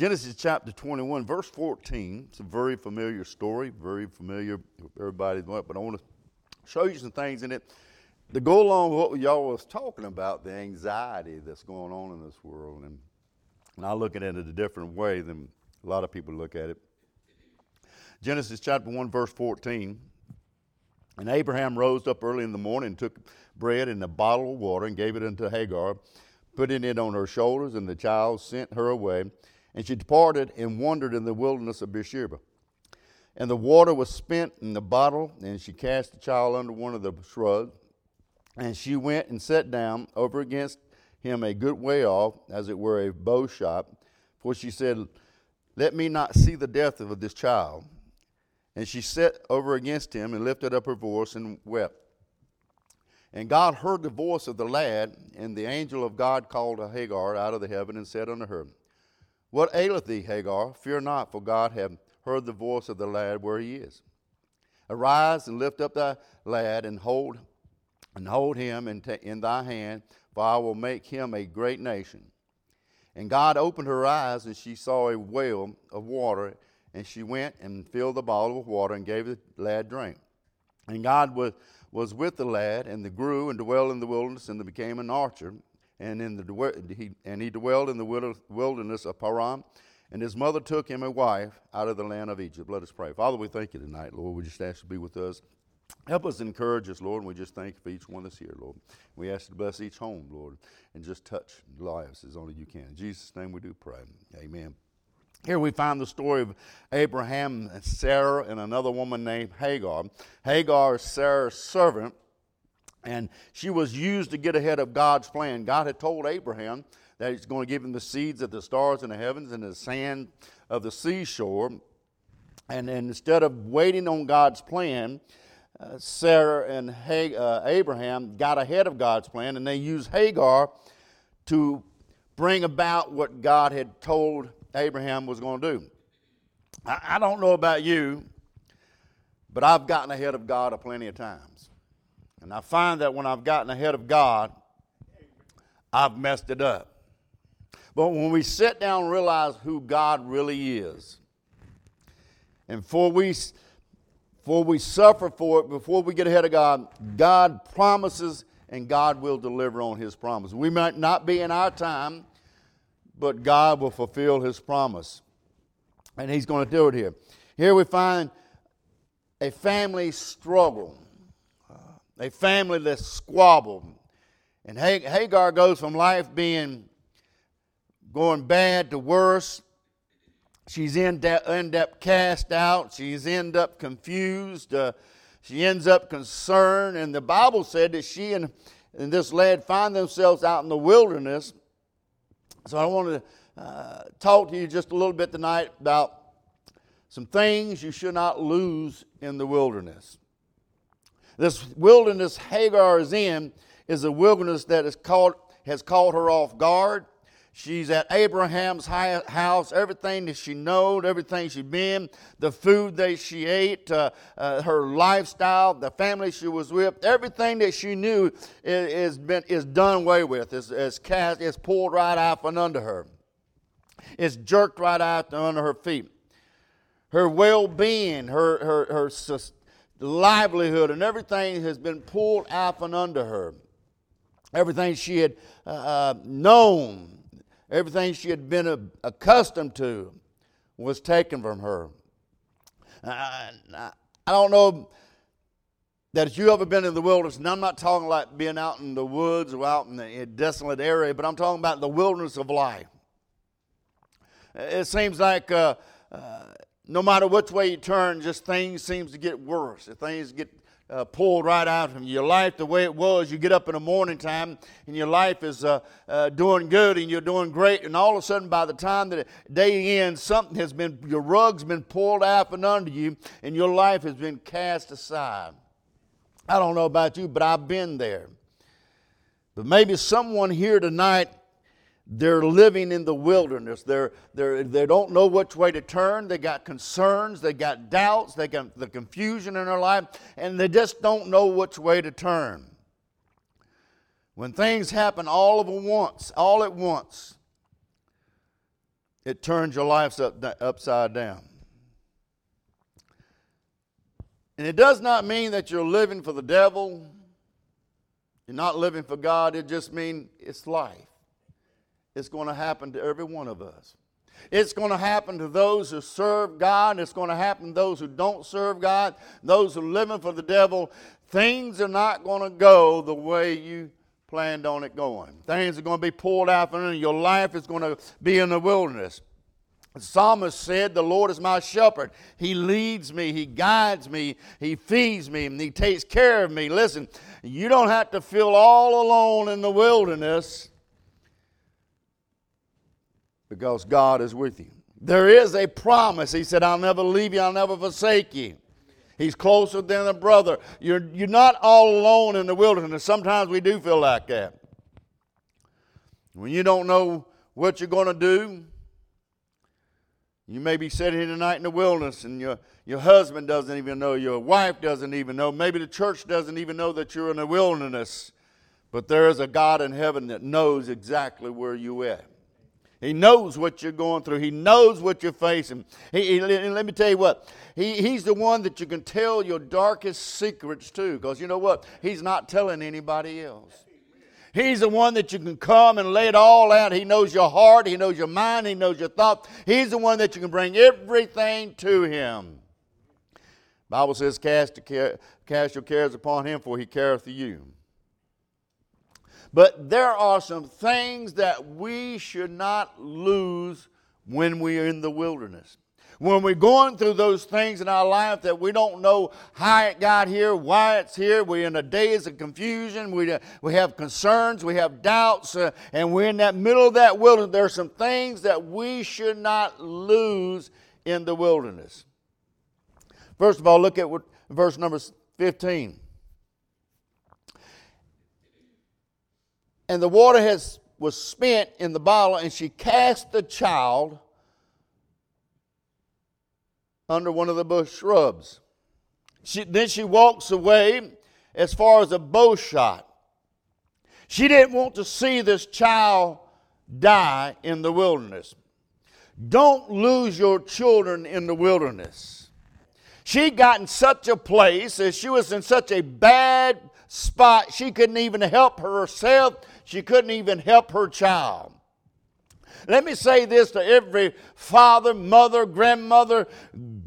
Genesis chapter 21, verse 14. It's a very familiar story, very familiar with everybody, but I want to show you some things in it to go along with what y'all was talking about, the anxiety that's going on in this world. And, and I look at it in a different way than a lot of people look at it. Genesis chapter 1, verse 14. And Abraham rose up early in the morning and took bread and a bottle of water and gave it unto Hagar, putting it on her shoulders, and the child sent her away. And she departed and wandered in the wilderness of Beersheba. And the water was spent in the bottle, and she cast the child under one of the shrubs. And she went and sat down over against him a good way off, as it were a bow shot. For she said, Let me not see the death of this child. And she sat over against him and lifted up her voice and wept. And God heard the voice of the lad, and the angel of God called Hagar out of the heaven and said unto her, What aileth thee, Hagar? Fear not, for God hath heard the voice of the lad where he is. Arise and lift up thy lad and hold and hold him in, in thy hand, for I will make him a great nation. And God opened her eyes, and she saw a well of water, and she went and filled the bottle with water and gave the lad drink. And God was, was with the lad, and the grew and dwelled in the wilderness, and became an archer. And, in the, he, and he dwelled in the wilderness of Paran. And his mother took him a wife out of the land of Egypt. Let us pray. Father, we thank you tonight, Lord. We just ask you to be with us. Help us encourage us, Lord, and we just thank you for each one that's here, Lord. We ask you to bless each home, Lord, and just touch lives as only you can. In Jesus' name we do pray. Amen. Here we find the story of Abraham and Sarah and another woman named Hagar. Hagar is Sarah's servant, and she was used to get ahead of God's plan. God had told Abraham that he's going to give him the seeds of the stars in the heavens and the sand of the seashore. And, instead of waiting on God's plan, uh, Sarah and uh, Abraham got ahead of God's plan, and they used Hagar to bring about what God had told Abraham was going to do. I, I don't know about you, but I've gotten ahead of God a plenty of times. And I find that when I've gotten ahead of God, I've messed it up. But when we sit down and realize who God really is, and before we, before we suffer for it, before we get ahead of God, God promises and God will deliver on His promise. We might not be in our time, but God will fulfill his promise. And he's going to do it here. Here we find a family struggle, a family that squabbled. And Hagar goes from life being going bad to worse. She's end up, end up cast out. She's end up confused. Uh, she ends up concerned. And the Bible said that she and, and this lad find themselves out in the wilderness so I want to uh, talk to you just a little bit tonight about some things you should not lose in the wilderness. This wilderness Hagar is in is a wilderness that is caught, has caught her off guard. She's at Abraham's house. Everything that she knowed, everything she'd been, the food that she ate, uh, uh, her lifestyle, the family she was with, everything that she knew is, been, is done away with. Is cast, is pulled right out from under her. It's jerked right out from under her feet. Her well-being, her, her, her livelihood, and everything has been pulled out from under her. Everything she had uh, uh known, Everything she had been accustomed to was taken from her. I, I don't know that you ever been in the wilderness, and I'm not talking like being out in the woods or out in the desolate area, but I'm talking about the wilderness of life. It seems like uh, uh, no matter which way you turn, just things seems to get worse. If things get uh, pulled right out of your life the way it was. You get up in the morning time and your life is uh, uh, doing good and you're doing great, and all of a sudden, by the time the day ends, something has been, your rug's been pulled out from under you and your life has been cast aside. I don't know about you, but I've been there. But maybe someone here tonight they're living in the wilderness. They're, they're, they don't know which way to turn. They got concerns. They got doubts. They got the confusion in their life, and they just don't know which way to turn. When things happen all of once, all at once, it turns your life up, upside down. And it does not mean that you're living for the devil. You're not living for God. It just means it's life. It's going to happen to every one of us. It's going to happen to those who serve God. It's going to happen to those who don't serve God, those who are living for the devil. Things are not going to go the way you planned on it going. Things are going to be pulled out from you. Your life is going to be in the wilderness. The psalmist said, The Lord is my shepherd. He leads me, He guides me, He feeds me, and He takes care of me. Listen, you don't have to feel all alone in the wilderness because God is with you. There is a promise. He said, I'll never leave you, I'll never forsake you. He's closer than a brother. You're, you're not all alone in the wilderness. Sometimes we do feel like that. When you don't know what you're going to do, you may be sitting here tonight in the wilderness and your, your husband doesn't even know, your wife doesn't even know, maybe the church doesn't even know that you're in the wilderness. But there is a God in heaven that knows exactly where you're at. He knows what you're going through. He knows what you're facing. He, he, let me tell you what, he, He's the one that you can tell your darkest secrets to, because you know what? He's not telling anybody else. He's the one that you can come and lay it all out. He knows your heart, He knows your mind, He knows your thoughts. He's the one that you can bring everything to Him. Bible says, cast, cast your cares upon Him, for He careth for you. But there are some things that we should not lose when we're in the wilderness. When we're going through those things in our life that we don't know how it got here, why it's here, we're in a daze of confusion, we, we have concerns, we have doubts, uh, and we're in that middle of that wilderness. There are some things that we should not lose in the wilderness. First of all, look at what, verse number 15. And the water has, was spent in the bottle, and she cast the child under one of the bush shrubs. She, then she walks away as far as a bow shot. She didn't want to see this child die in the wilderness. Don't lose your children in the wilderness. She got in such a place as she was in such a bad spot, she couldn't even help herself she couldn't even help her child. Let me say this to every father, mother, grandmother,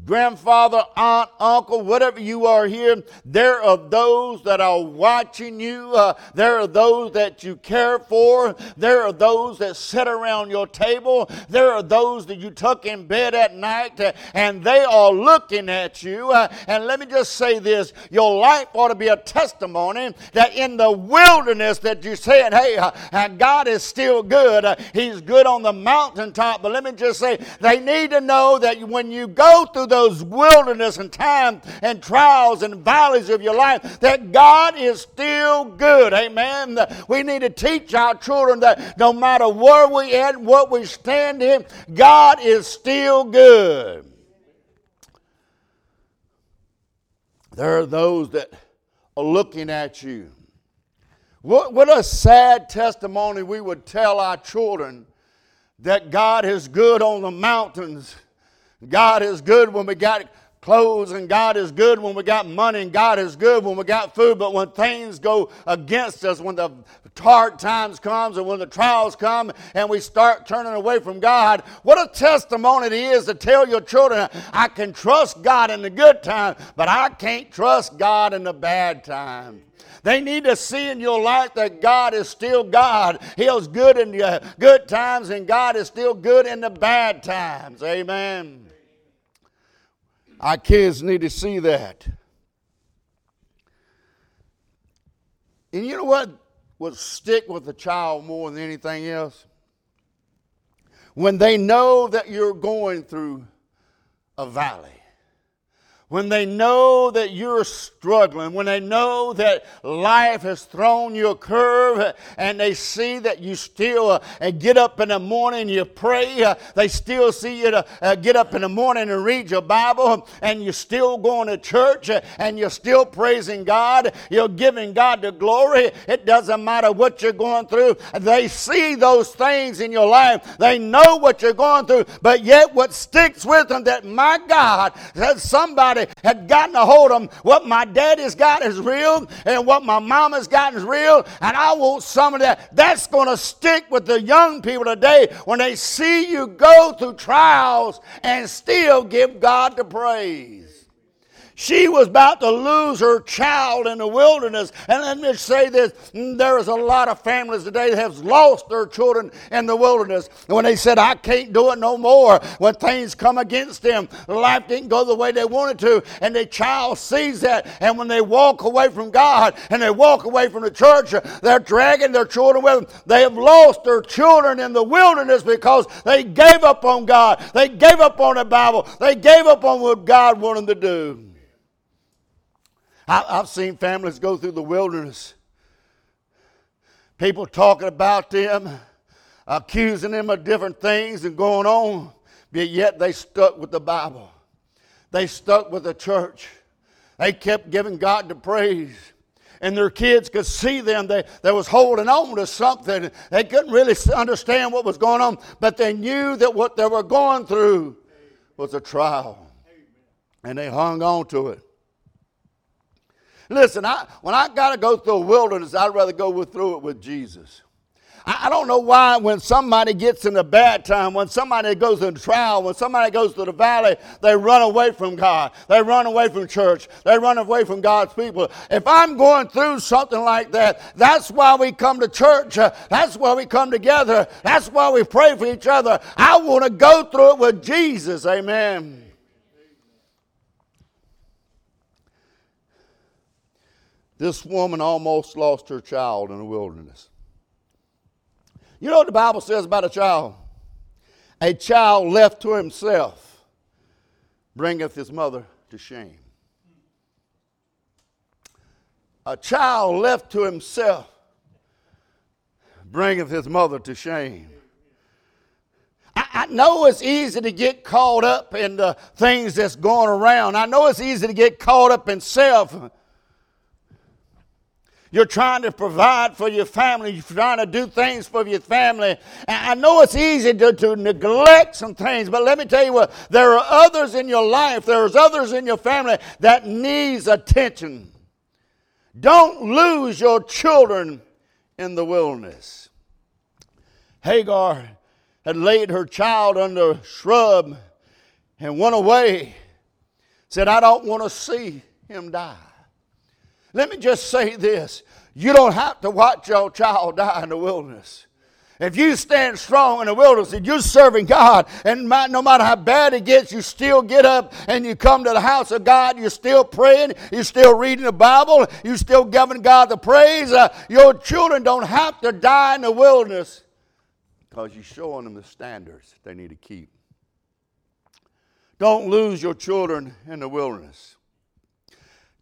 grandfather, aunt, uncle, whatever you are here, there are those that are watching you. Uh, there are those that you care for. There are those that sit around your table. There are those that you tuck in bed at night uh, and they are looking at you. Uh, and let me just say this your life ought to be a testimony that in the wilderness that you're saying, hey, uh, God is still good. Uh, he's good on the mountaintop. But let me just say, they need to know that when you go through those wilderness and times and trials and valleys of your life that God is still good. Amen. We need to teach our children that no matter where we at, what we stand in, God is still good. There are those that are looking at you. What, what a sad testimony we would tell our children that God is good on the mountains God is good when we got clothes, and God is good when we got money, and God is good when we got food. But when things go against us, when the hard times comes, and when the trials come, and we start turning away from God, what a testimony it is to tell your children, I can trust God in the good times, but I can't trust God in the bad times. They need to see in your life that God is still God. He is good in the good times, and God is still good in the bad times. Amen. Our kids need to see that. And you know what would stick with a child more than anything else? When they know that you're going through a valley. When they know that you're struggling, when they know that life has thrown you a curve, and they see that you still uh, get up in the morning, you pray, uh, they still see you to uh, get up in the morning and read your Bible, and you're still going to church, uh, and you're still praising God, you're giving God the glory. It doesn't matter what you're going through. They see those things in your life, they know what you're going through, but yet what sticks with them that my God, that somebody had gotten a hold of them. What my daddy's got is real, and what my mama's got is real, and I want some of that. That's going to stick with the young people today when they see you go through trials and still give God the praise. She was about to lose her child in the wilderness. And let me say this there is a lot of families today that have lost their children in the wilderness. And when they said, I can't do it no more, when things come against them, life didn't go the way they wanted to, and the child sees that. And when they walk away from God and they walk away from the church, they're dragging their children with them. They have lost their children in the wilderness because they gave up on God. They gave up on the Bible. They gave up on what God wanted them to do. I, have seen families go through the wilderness, people talking about them, accusing them of different things and going on, but yet they stuck with the Bible. They stuck with the church. They kept giving God the praise. And their kids could see them. They, they was holding on to something. They couldn't really understand what was going on, but they knew that what they were going through was a trial. And they hung on to it. Listen, I, when I got to go through a wilderness, I'd rather go through it with Jesus. I, I don't know why when somebody gets in a bad time, when somebody goes in trial, when somebody goes to the valley, they run away from God. They run away from church. They run away from God's people. If I'm going through something like that, that's why we come to church. Uh, that's why we come together. That's why we pray for each other. I want to go through it with Jesus. Amen. This woman almost lost her child in the wilderness. You know what the Bible says about a child? A child left to himself bringeth his mother to shame. A child left to himself bringeth his mother to shame. I, know it's easy to get caught up in the things that's going around. I know it's easy to get caught up in self you're trying to provide for your family. You're trying to do things for your family. And I know it's easy to, to neglect some things, but let me tell you what, there are others in your life, there's others in your family that needs attention. Don't lose your children in the wilderness. Hagar had laid her child under a shrub and went away. Said, I don't want to see him die. Let me just say this you don't have to watch your child die in the wilderness. If you stand strong in the wilderness and you're serving God, and no matter how bad it gets, you still get up and you come to the house of God, you're still praying, you're still reading the Bible, you're still giving God the praise. Uh, your children don't have to die in the wilderness because you're showing them the standards they need to keep. Don't lose your children in the wilderness.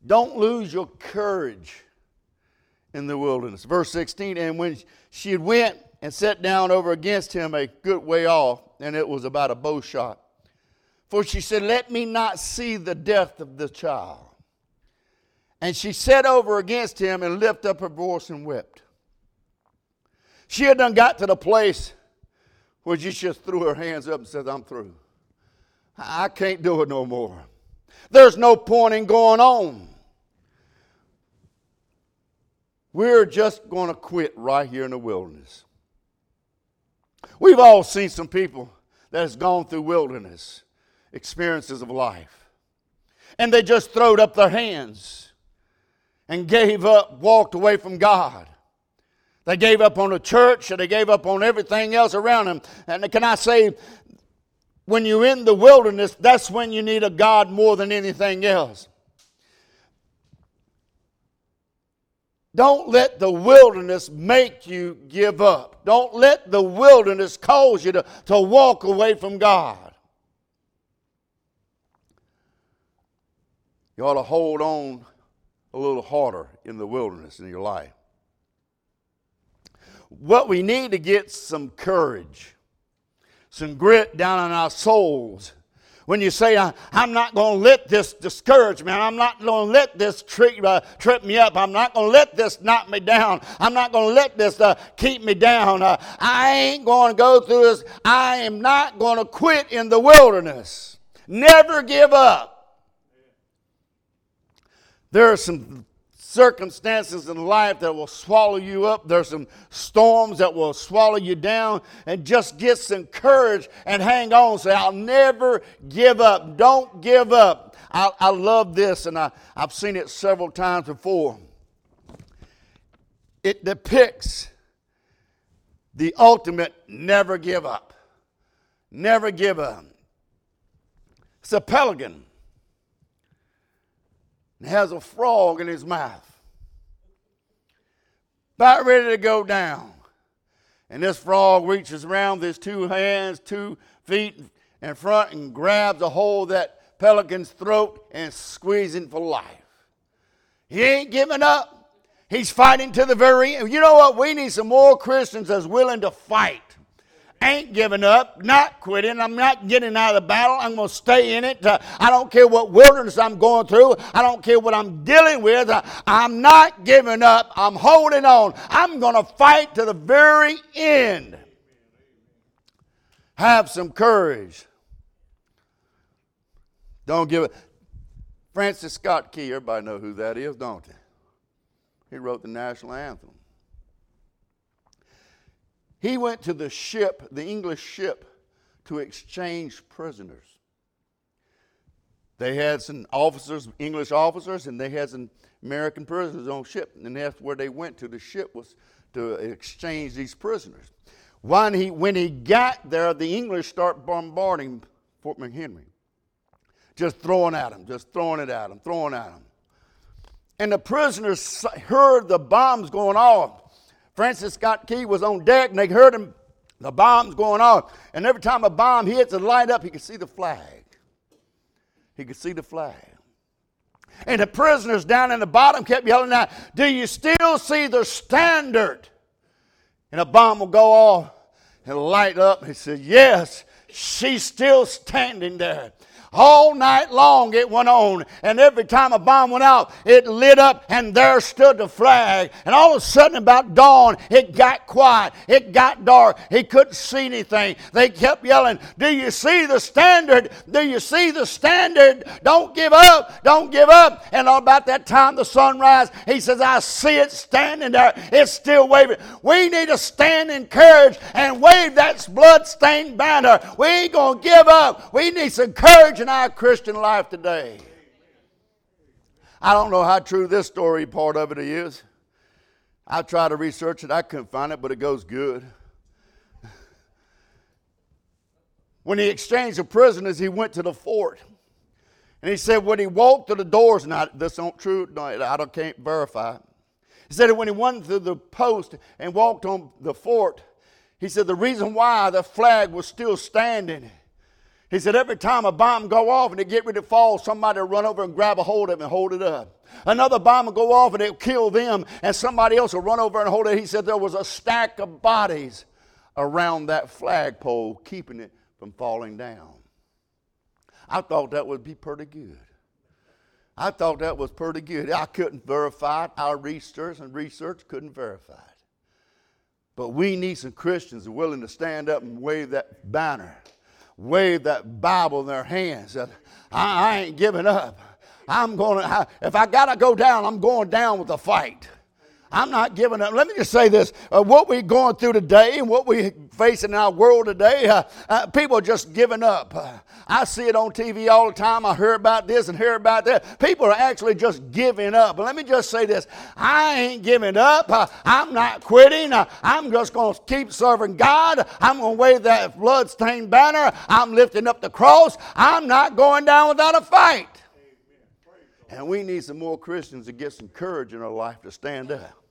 Don't lose your courage in the wilderness. Verse 16, and when she had went and sat down over against him a good way off, and it was about a bow shot. For she said, Let me not see the death of the child. And she sat over against him and lifted up her voice and wept. She had done got to the place where she just threw her hands up and said, I'm through. I can't do it no more. There's no point in going on. We're just going to quit right here in the wilderness. We've all seen some people that has gone through wilderness experiences of life. And they just throwed up their hands and gave up, walked away from God. They gave up on the church and they gave up on everything else around them. And can I say, when you're in the wilderness, that's when you need a God more than anything else. Don't let the wilderness make you give up. Don't let the wilderness cause you to, to walk away from God. You ought to hold on a little harder in the wilderness in your life. What we need to get some courage, some grit down in our souls when you say, I'm not going to let this discourage me. I'm not going to let this trip, uh, trip me up, I'm not going to let this knock me down, I'm not going to let this uh, keep me down, uh, I ain't going to go through this, I am not going to quit in the wilderness. Never give up. There are some circumstances in life that will swallow you up. There's some storms that will swallow you down. And just get some courage and hang on. Say, I'll never give up. Don't give up. I, I love this, and I, I've seen it several times before. It depicts the ultimate never give up. Never give up. It's a pelican and has a frog in his mouth. About ready to go down. And this frog reaches around with his two hands, two feet in front, and grabs a hold of that pelican's throat and squeezes it for life. He ain't giving up. He's fighting to the very end. You know what? We need some more Christians that's willing to fight ain't giving up, not quitting. I'm not getting out of the battle. I'm going to stay in it. Uh, I don't care what wilderness I'm going through. I don't care what I'm dealing with. Uh, I'm not giving up. I'm holding on. I'm going to fight to the very end. Have some courage. Don't give it. Francis Scott Key, everybody know who that is, don't they? He wrote the national anthem. He went to the ship, the English ship, to exchange prisoners. They had some officers, English officers, and they had some American prisoners on ship, and that's where they went to. The ship was to exchange these prisoners. When he, when he got there, the English start bombarding Fort McHenry, just throwing at him, just throwing it at him, throwing at him. And the prisoners heard the bombs going off. Francis Scott Key was on deck and they heard him, the bombs going off. And every time a bomb hits and light up, he could see the flag. He could see the flag. And the prisoners down in the bottom kept yelling out, Do you still see the standard? And a bomb will go off and light up. He said, Yes, she's still standing there. All night long it went on, and every time a bomb went out, it lit up, and there stood the flag. And all of a sudden, about dawn, it got quiet. It got dark. He couldn't see anything. They kept yelling, Do you see the standard? Do you see the standard? Don't give up. Don't give up. And about that time, the sunrise, he says, I see it standing there. It's still waving. We need to stand in courage and wave that blood-stained banner. We ain't going to give up. We need some courage in our Christian life today. I don't know how true this story part of it is. I tried to research it, I couldn't find it, but it goes good. When he exchanged the prisoners, he went to the fort. And he said, when he walked to the doors, now this ain't true, no, I don't, can't verify. He said when he went through the post and walked on the fort, he said the reason why the flag was still standing he said, every time a bomb go off and it get ready to fall, somebody will run over and grab a hold of it and hold it up. Another bomb will go off and it'll kill them, and somebody else will run over and hold it. He said there was a stack of bodies around that flagpole, keeping it from falling down. I thought that would be pretty good. I thought that was pretty good. I couldn't verify it. Our research and research couldn't verify it. But we need some Christians willing to stand up and wave that banner wave that Bible in their hands. I, I ain't giving up. I'm going to, if I got to go down, I'm going down with the fight. I'm not giving up. Let me just say this uh, what we're going through today and what we're facing in our world today, uh, uh, people are just giving up. Uh, I see it on TV all the time. I hear about this and hear about that. People are actually just giving up. But let me just say this I ain't giving up. Uh, I'm not quitting. Uh, I'm just going to keep serving God. I'm going to wave that bloodstained banner. I'm lifting up the cross. I'm not going down without a fight. And we need some more Christians to get some courage in our life to stand up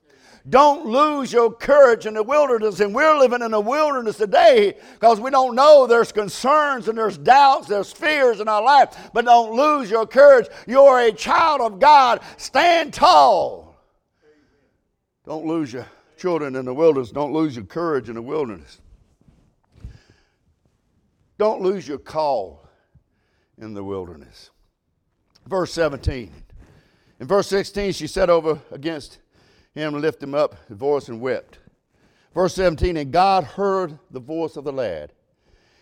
Don't lose your courage in the wilderness. And we're living in a wilderness today because we don't know there's concerns and there's doubts, there's fears in our life. But don't lose your courage. You're a child of God. Stand tall. Don't lose your children in the wilderness. Don't lose your courage in the wilderness. Don't lose your call in the wilderness. Verse 17. In verse 16, she said over against him, lift him up, his voice, and wept. Verse 17, and God heard the voice of the lad.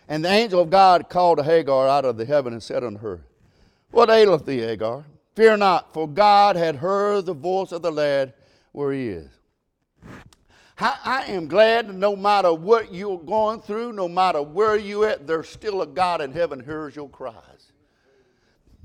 And the angel of God called to Hagar out of the heaven and said unto her, What aileth thee, Hagar? Fear not, for God had heard the voice of the lad where he is. I, am glad no matter what you're going through, no matter where you're at, there's still a God in heaven hears your cries.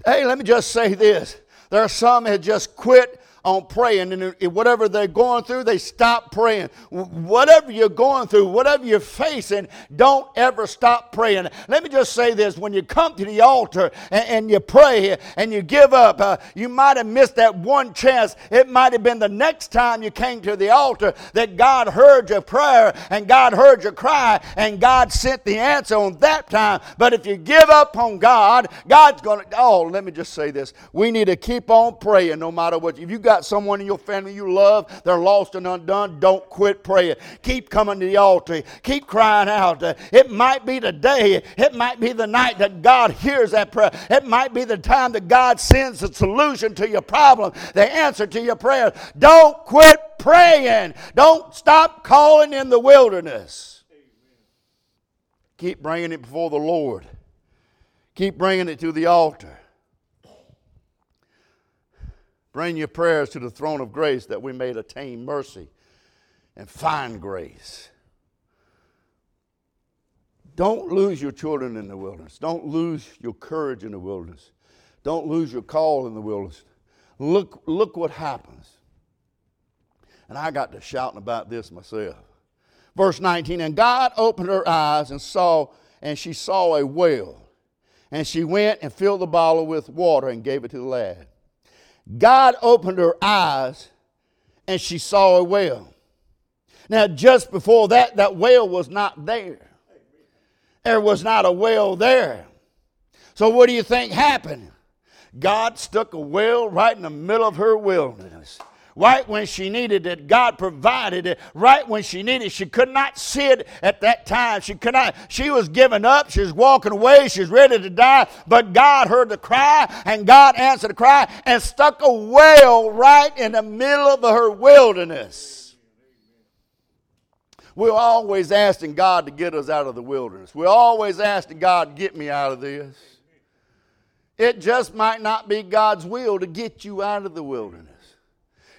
Hey, let me just say this. There are some that just quit on praying, and whatever they're going through, they stop praying. Whatever you're going through, whatever you're facing, don't ever stop praying. Let me just say this when you come to the altar and, and you pray and you give up, uh, you might have missed that one chance. It might have been the next time you came to the altar that God heard your prayer and God heard your cry and God sent the answer on that time. But if you give up on God, God's going to, oh, let me just say this. We need to keep on praying no matter what. If you got got someone in your family you love, they're lost and undone, don't quit praying. Keep coming to the altar. Keep crying out. It might be the day, it might be the night that God hears that prayer. It might be the time that God sends the solution to your problem, the answer to your prayer. Don't quit praying. Don't stop calling in the wilderness. Keep bringing it before the Lord. Keep bringing it to the altar. Bring your prayers to the throne of grace that we may attain mercy and find grace. Don't lose your children in the wilderness. Don't lose your courage in the wilderness. Don't lose your call in the wilderness. Look, look what happens. And I got to shouting about this myself. Verse 19, and God opened her eyes and saw, and she saw a well. And she went and filled the bottle with water and gave it to the lad. God opened her eyes and she saw a well. Now, just before that, that well was not there. There was not a well there. So, what do you think happened? God stuck a well right in the middle of her wilderness right when she needed it. God provided it right when she needed it. She could not see it at that time. She could not, she was giving up. She was walking away. She was ready to die. But God heard the cry and God answered the cry and stuck a well right in the middle of her wilderness. We're always asking God to get us out of the wilderness. We're always asking God, get me out of this. It just might not be God's will to get you out of the wilderness.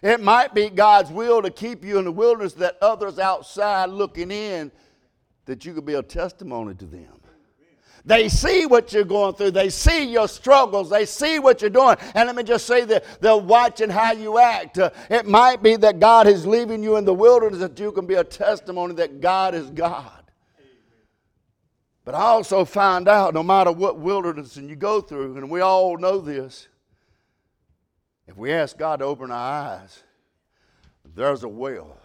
It might be God's will to keep you in the wilderness that others outside looking in, that you could be a testimony to them. They see what you're going through. They see your struggles. They see what you're doing. And let me just say that they're watching how you act. Uh, it might be that God is leaving you in the wilderness that you can be a testimony that God is God. But I also find out no matter what wilderness and you go through, and we all know this, if we ask God to open our eyes, there's a well.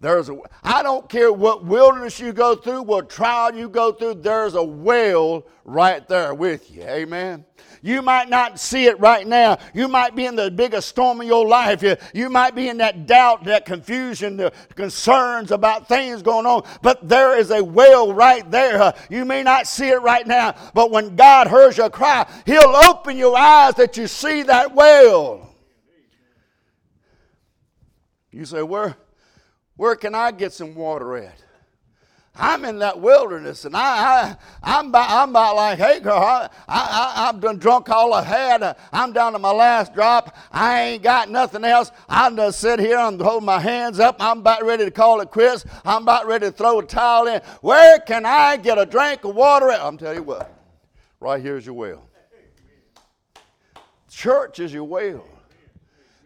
There's a I don't care what wilderness you go through, what trial you go through, there's a well right there with you. Amen. You might not see it right now. You might be in the biggest storm of your life. You, you might be in that doubt, that confusion, the concerns about things going on. But there is a well right there. You may not see it right now, but when God hears your cry, He'll open your eyes that you see that well. You say, Where, where can I get some water at? I'm in that wilderness, and I, I, am about, I'm about like Hagar. I, I, I've done drunk all I had. Uh, I'm down to my last drop. I ain't got nothing else. I'm just sit here and hold my hands up. I'm about ready to call it quits. I'm about ready to throw a towel in. Where can I get a drink of water at? I'm telling you what, right here's your well. Church is your well.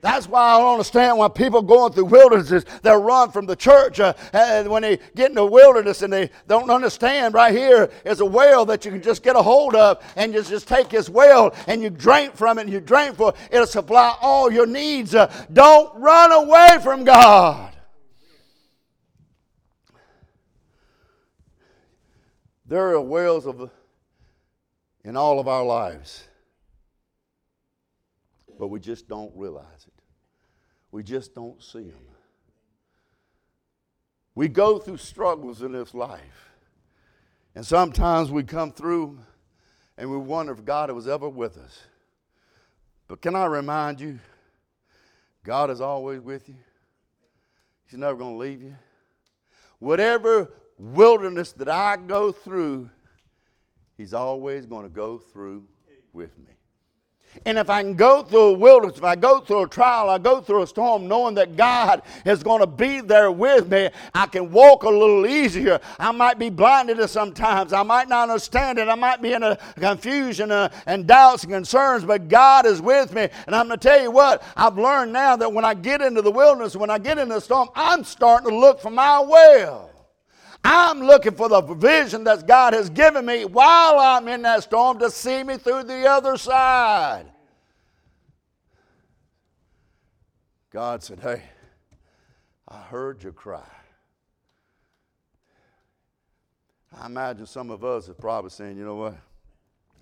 That's why I don't understand why people going through wildernesses, they run from the church. Uh, and when they get in the wilderness and they don't understand, right here is a well that you can just get a hold of and you just take this well and you drink from it and you drink for it. It'll supply all your needs. Uh, don't run away from God. There are wells of, in all of our lives, but we just don't realize it. We just don't see them. We go through struggles in this life. And sometimes we come through and we wonder if God was ever with us. But can I remind you, God is always with you. He's never going to leave you. Whatever wilderness that I go through, He's always going to go through with me. And if I can go through a wilderness, if I go through a trial, I go through a storm, knowing that God is going to be there with me, I can walk a little easier. I might be blinded sometimes. I might not understand it. I might be in a confusion uh, and doubts and concerns, but God is with me. And I'm going to tell you what, I've learned now that when I get into the wilderness, when I get into the storm, I'm starting to look for my well. I'm looking for the provision that God has given me while I'm in that storm to see me through the other side. God said, Hey, I heard your cry. I imagine some of us are probably saying, You know what?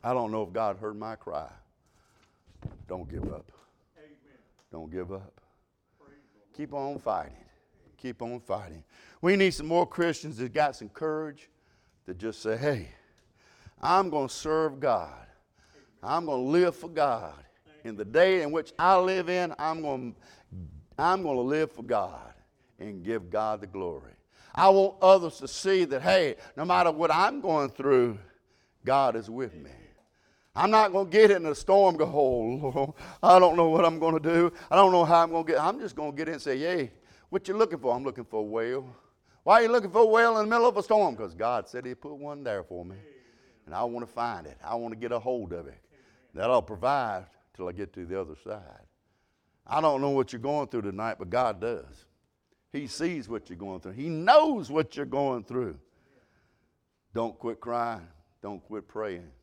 I don't know if God heard my cry. Don't give up. Amen. Don't give up. Keep on fighting. Keep on fighting. We need some more Christians that got some courage to just say, hey, I'm going to serve God. I'm going to live for God. In the day in which I live in, I'm going, I'm to live for God and give God the glory. I want others to see that, hey, no matter what I'm going through, God is with me. I'm not going to get in a storm go, oh, I don't know what I'm going to do. I don't know how I'm going to get. I'm just going to get in and say, yay, what you looking for? I'm looking for a whale. Why are you looking for a whale in the middle of a storm? Because God said He put one there for me. And I want to find it. I want to get a hold of it. That'll provide till I get to the other side. I don't know what you're going through tonight, but God does. He sees what you're going through. He knows what you're going through. Don't quit crying. Don't quit praying.